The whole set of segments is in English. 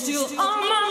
still on my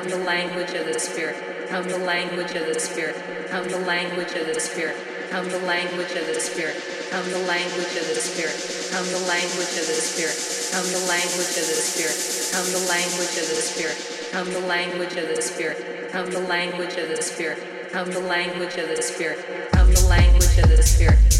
of the language of the Spirit, of the language of the Spirit, of the language of the Spirit, of the language of the Spirit, of the language of the Spirit, of the language of the Spirit, of the language of the Spirit, of the language of the Spirit, of the language of the Spirit, of the language of the Spirit, of the language of the Spirit, of the language of the Spirit.